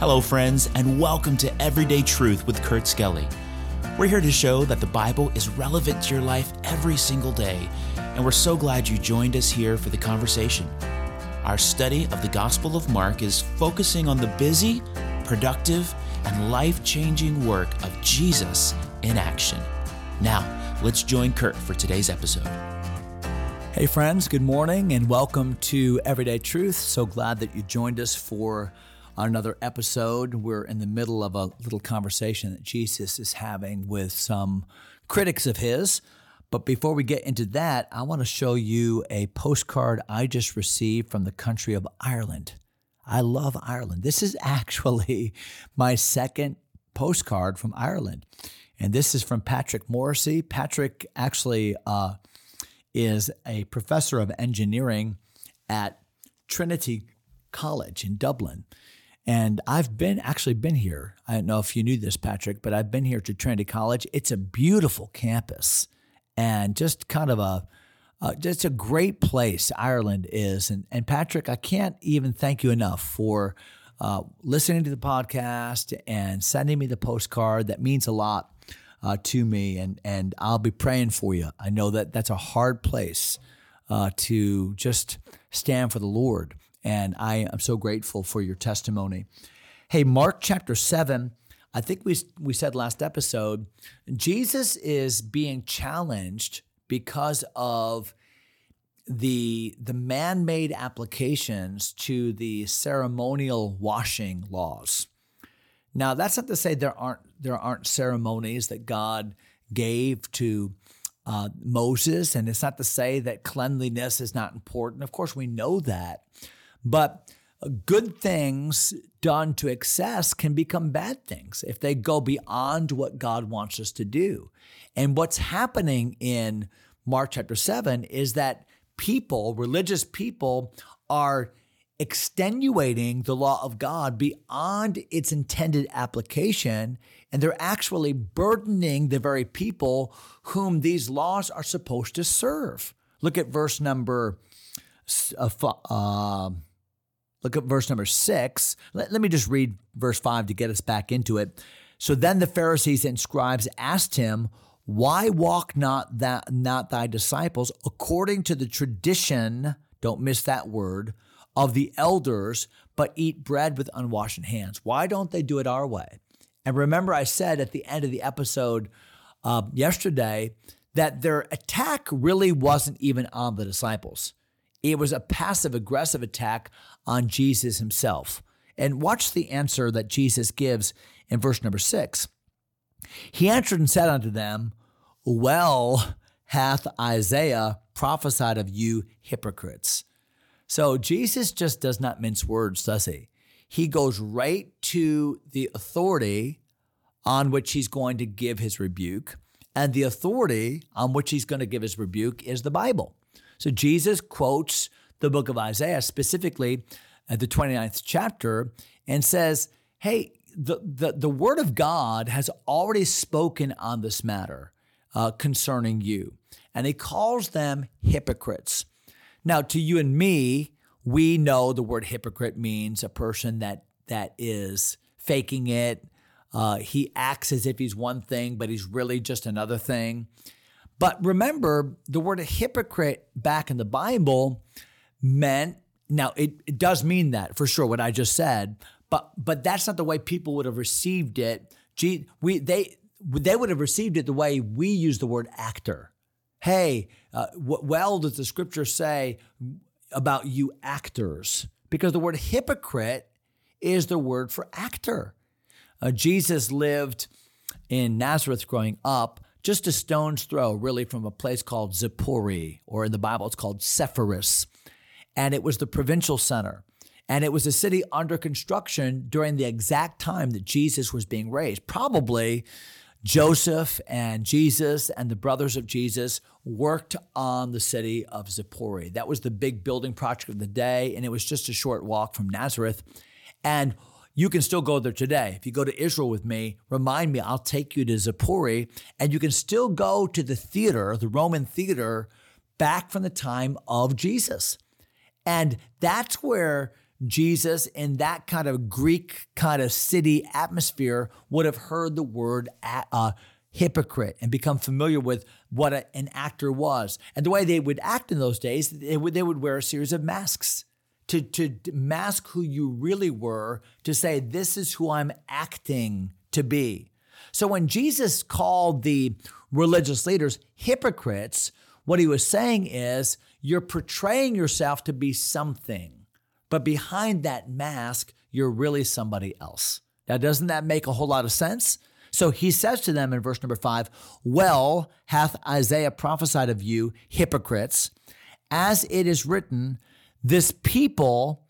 Hello, friends, and welcome to Everyday Truth with Kurt Skelly. We're here to show that the Bible is relevant to your life every single day, and we're so glad you joined us here for the conversation. Our study of the Gospel of Mark is focusing on the busy, productive, and life changing work of Jesus in action. Now, let's join Kurt for today's episode. Hey, friends, good morning and welcome to Everyday Truth. So glad that you joined us for another episode. We're in the middle of a little conversation that Jesus is having with some critics of his. But before we get into that, I want to show you a postcard I just received from the country of Ireland. I love Ireland. This is actually my second postcard from Ireland. And this is from Patrick Morrissey. Patrick actually uh, is a professor of engineering at Trinity College in Dublin. And I've been actually been here. I don't know if you knew this, Patrick, but I've been here to Trinity College. It's a beautiful campus and just kind of a uh, just a great place Ireland is. And, and Patrick, I can't even thank you enough for uh, listening to the podcast and sending me the postcard. That means a lot uh, to me, and and I'll be praying for you. I know that that's a hard place uh, to just stand for the Lord. And I am so grateful for your testimony. Hey, Mark chapter 7, I think we, we said last episode, Jesus is being challenged because of the the man-made applications to the ceremonial washing laws. Now, that's not to say there aren't there aren't ceremonies that God gave to uh, Moses, and it's not to say that cleanliness is not important. Of course, we know that, but good things done to excess can become bad things if they go beyond what God wants us to do. And what's happening in Mark chapter 7 is that people, religious people, are extenuating the law of God beyond its intended application, and they're actually burdening the very people whom these laws are supposed to serve. Look at verse number uh, uh, Look at verse number six. Let, let me just read verse five to get us back into it. So then the Pharisees and scribes asked him, Why walk not that not thy disciples according to the tradition, don't miss that word, of the elders, but eat bread with unwashed hands? Why don't they do it our way? And remember, I said at the end of the episode uh, yesterday that their attack really wasn't even on the disciples. It was a passive aggressive attack on Jesus himself. And watch the answer that Jesus gives in verse number six. He answered and said unto them, Well hath Isaiah prophesied of you hypocrites. So Jesus just does not mince words, does he? He goes right to the authority on which he's going to give his rebuke. And the authority on which he's going to give his rebuke is the Bible. So Jesus quotes the book of Isaiah, specifically at the 29th chapter, and says, Hey, the, the, the word of God has already spoken on this matter uh, concerning you. And he calls them hypocrites. Now, to you and me, we know the word hypocrite means a person that that is faking it. Uh, he acts as if he's one thing, but he's really just another thing. But remember, the word hypocrite back in the Bible meant now it, it does mean that for sure what I just said, but but that's not the way people would have received it. Gee, we they they would have received it the way we use the word actor. Hey, uh, what well does the scripture say about you actors? Because the word hypocrite is the word for actor. Uh, Jesus lived in Nazareth growing up, just a stone's throw, really, from a place called Zippori, or in the Bible, it's called Sepphoris. And it was the provincial center. And it was a city under construction during the exact time that Jesus was being raised. Probably Joseph and Jesus and the brothers of Jesus worked on the city of Zippori. That was the big building project of the day, and it was just a short walk from Nazareth. And you can still go there today. If you go to Israel with me, remind me, I'll take you to Zippori, and you can still go to the theater, the Roman theater, back from the time of Jesus. And that's where Jesus in that kind of Greek kind of city atmosphere would have heard the word uh, hypocrite and become familiar with what a, an actor was. And the way they would act in those days, they would, they would wear a series of masks to, to mask who you really were, to say, this is who I'm acting to be. So when Jesus called the religious leaders hypocrites, what he was saying is, you're portraying yourself to be something, but behind that mask, you're really somebody else. Now, doesn't that make a whole lot of sense? So he says to them in verse number five, Well hath Isaiah prophesied of you, hypocrites, as it is written, This people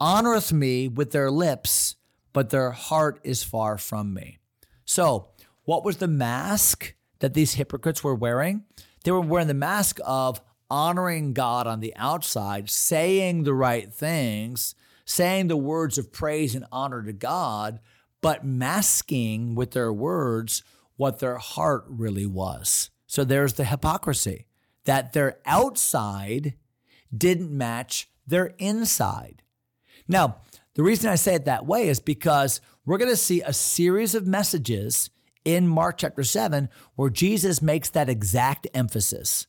honoreth me with their lips, but their heart is far from me. So, what was the mask that these hypocrites were wearing? They were wearing the mask of honoring God on the outside, saying the right things, saying the words of praise and honor to God, but masking with their words what their heart really was. So there's the hypocrisy that their outside didn't match their inside. Now, the reason I say it that way is because we're going to see a series of messages in Mark chapter 7 where Jesus makes that exact emphasis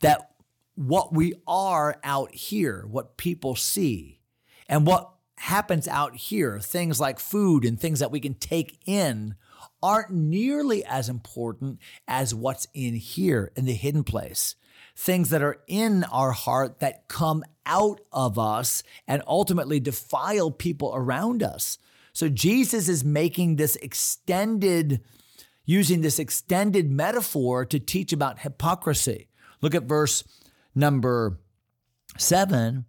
that what we are out here, what people see, and what happens out here, things like food and things that we can take in, aren't nearly as important as what's in here in the hidden place. Things that are in our heart that come out of us and ultimately defile people around us. So Jesus is making this extended, using this extended metaphor to teach about hypocrisy. Look at verse number seven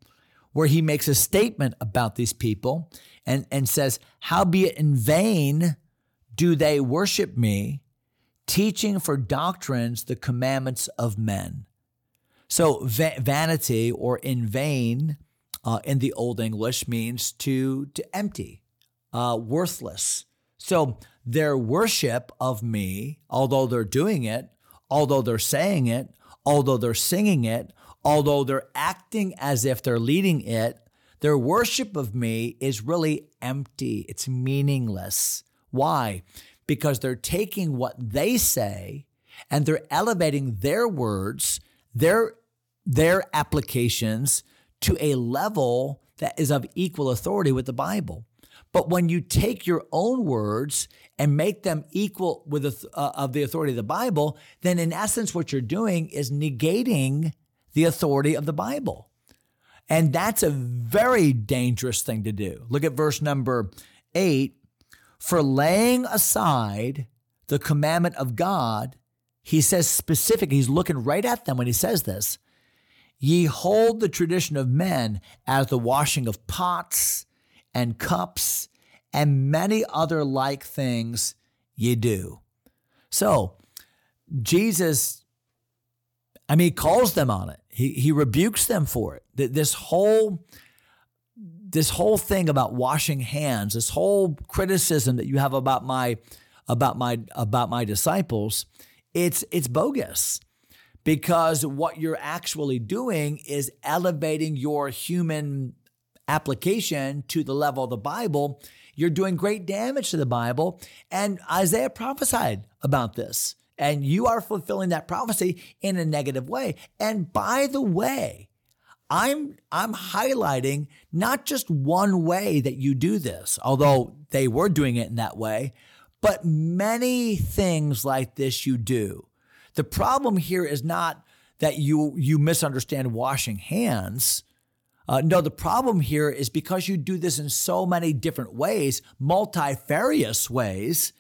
where he makes a statement about these people and, and says, Howbeit in vain do they worship me, teaching for doctrines the commandments of men. So, va- vanity or in vain uh, in the Old English means to, to empty, uh, worthless. So, their worship of me, although they're doing it, although they're saying it, although they're singing it, although they're acting as if they're leading it, their worship of me is really empty. It's meaningless. Why? Because they're taking what they say and they're elevating their words, their, their applications to a level that is of equal authority with the Bible. But when you take your own words and make them equal with the, uh, of the authority of the Bible, then in essence, what you're doing is negating the authority of the Bible. And that's a very dangerous thing to do. Look at verse number eight. For laying aside the commandment of God, he says specifically, he's looking right at them when he says this. Ye hold the tradition of men as the washing of pots and cups and many other like things ye do. So, Jesus, I mean, he calls them on it. He, he rebukes them for it. This whole this whole thing about washing hands, this whole criticism that you have about my about my about my disciples, it's it's bogus because what you're actually doing is elevating your human application to the level of the Bible. You're doing great damage to the Bible, and Isaiah prophesied about this and you are fulfilling that prophecy in a negative way. And by the way, I'm I'm highlighting not just one way that you do this, although they were doing it in that way, but many things like this you do. The problem here is not that you you misunderstand washing hands. Uh, no, the problem here is because you do this in so many different ways, multifarious ways,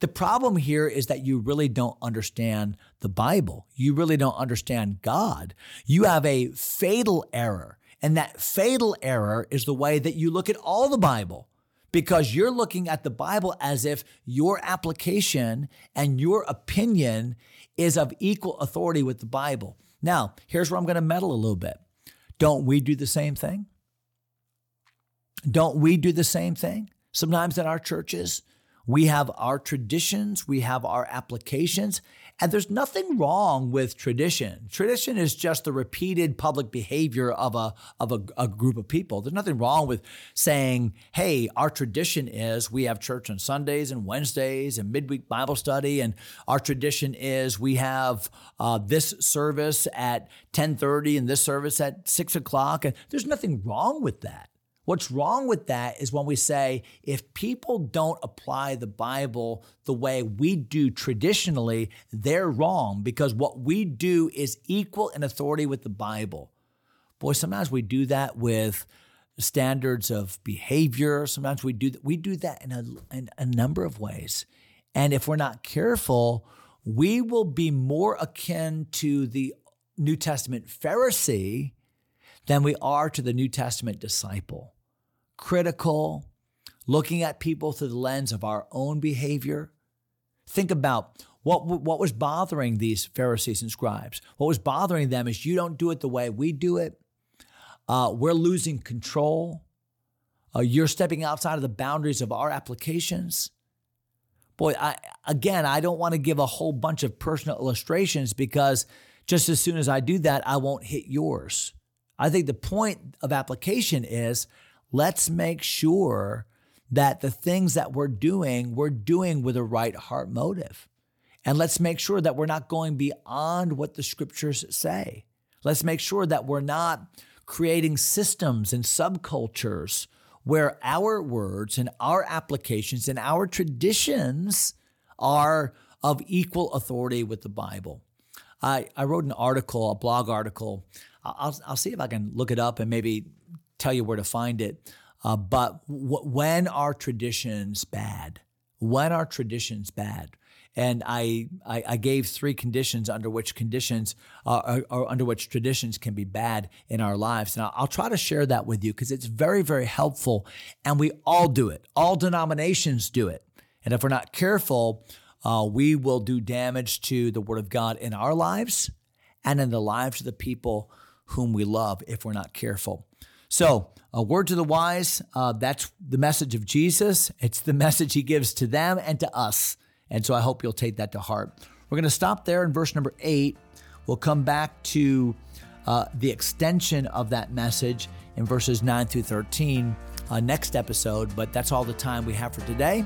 the problem here is that you really don't understand the Bible. You really don't understand God. You have a fatal error. And that fatal error is the way that you look at all the Bible because you're looking at the Bible as if your application and your opinion is of equal authority with the Bible. Now, here's where I'm going to meddle a little bit. Don't we do the same thing? Don't we do the same thing? Sometimes in our churches, We have our traditions, we have our applications, and there's nothing wrong with tradition. Tradition is just the repeated public behavior of a of a, a, group of people. There's nothing wrong with saying, "Hey, our tradition is we have church on Sundays and Wednesdays and midweek Bible study, and our tradition is we have uh, this service at 10:30 and this service at six o'clock." And there's nothing wrong with that. What's wrong with that is when we say if people don't apply the Bible the way we do traditionally, they're wrong because what we do is equal in authority with the Bible. Boy, sometimes we do that with standards of behavior. Sometimes we do that. We do that in a, in a number of ways. And if we're not careful, we will be more akin to the New Testament Pharisee than we are to the New Testament disciple critical, looking at people through the lens of our own behavior. Think about what, what was bothering these Pharisees and scribes. What was bothering them is you don't do it the way we do it. Uh, we're losing control. Uh, you're stepping outside of the boundaries of our applications. Boy, I, again, I don't want to give a whole bunch of personal illustrations because just as soon as I do that, I won't hit yours. I think the point of application is let's make sure that the things that we're doing, we're doing with a right heart motive. And let's make sure that we're not going beyond what the scriptures say. Let's make sure that we're not creating systems and subcultures where our words and our applications and our traditions are of equal authority with the Bible. I, I wrote an article, a blog article. I'll, I'll see if I can look it up and maybe tell you where to find it. Uh, but w- when are traditions bad? When are traditions bad? And I, I, I gave three conditions under which conditions uh, or, under which traditions can be bad in our lives. And I'll, I'll try to share that with you because it's very, very helpful. And we all do it. All denominations do it. And if we're not careful, uh, we will do damage to the Word of God in our lives and in the lives of the people whom we love if we're not careful. So, a word to the wise, uh, that's the message of Jesus. It's the message he gives to them and to us. And so I hope you'll take that to heart. We're going to stop there in verse number eight. We'll come back to uh, the extension of that message in verses 9 through 13 uh, next episode, but that's all the time we have for today.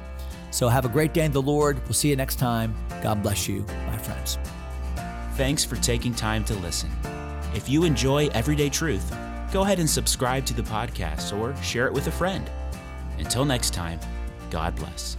So have a great day in the Lord. We'll see you next time. God bless you, my friends. Thanks for taking time to listen. If you enjoy Everyday Truth, go ahead and subscribe to the podcast or share it with a friend. Until next time, God bless.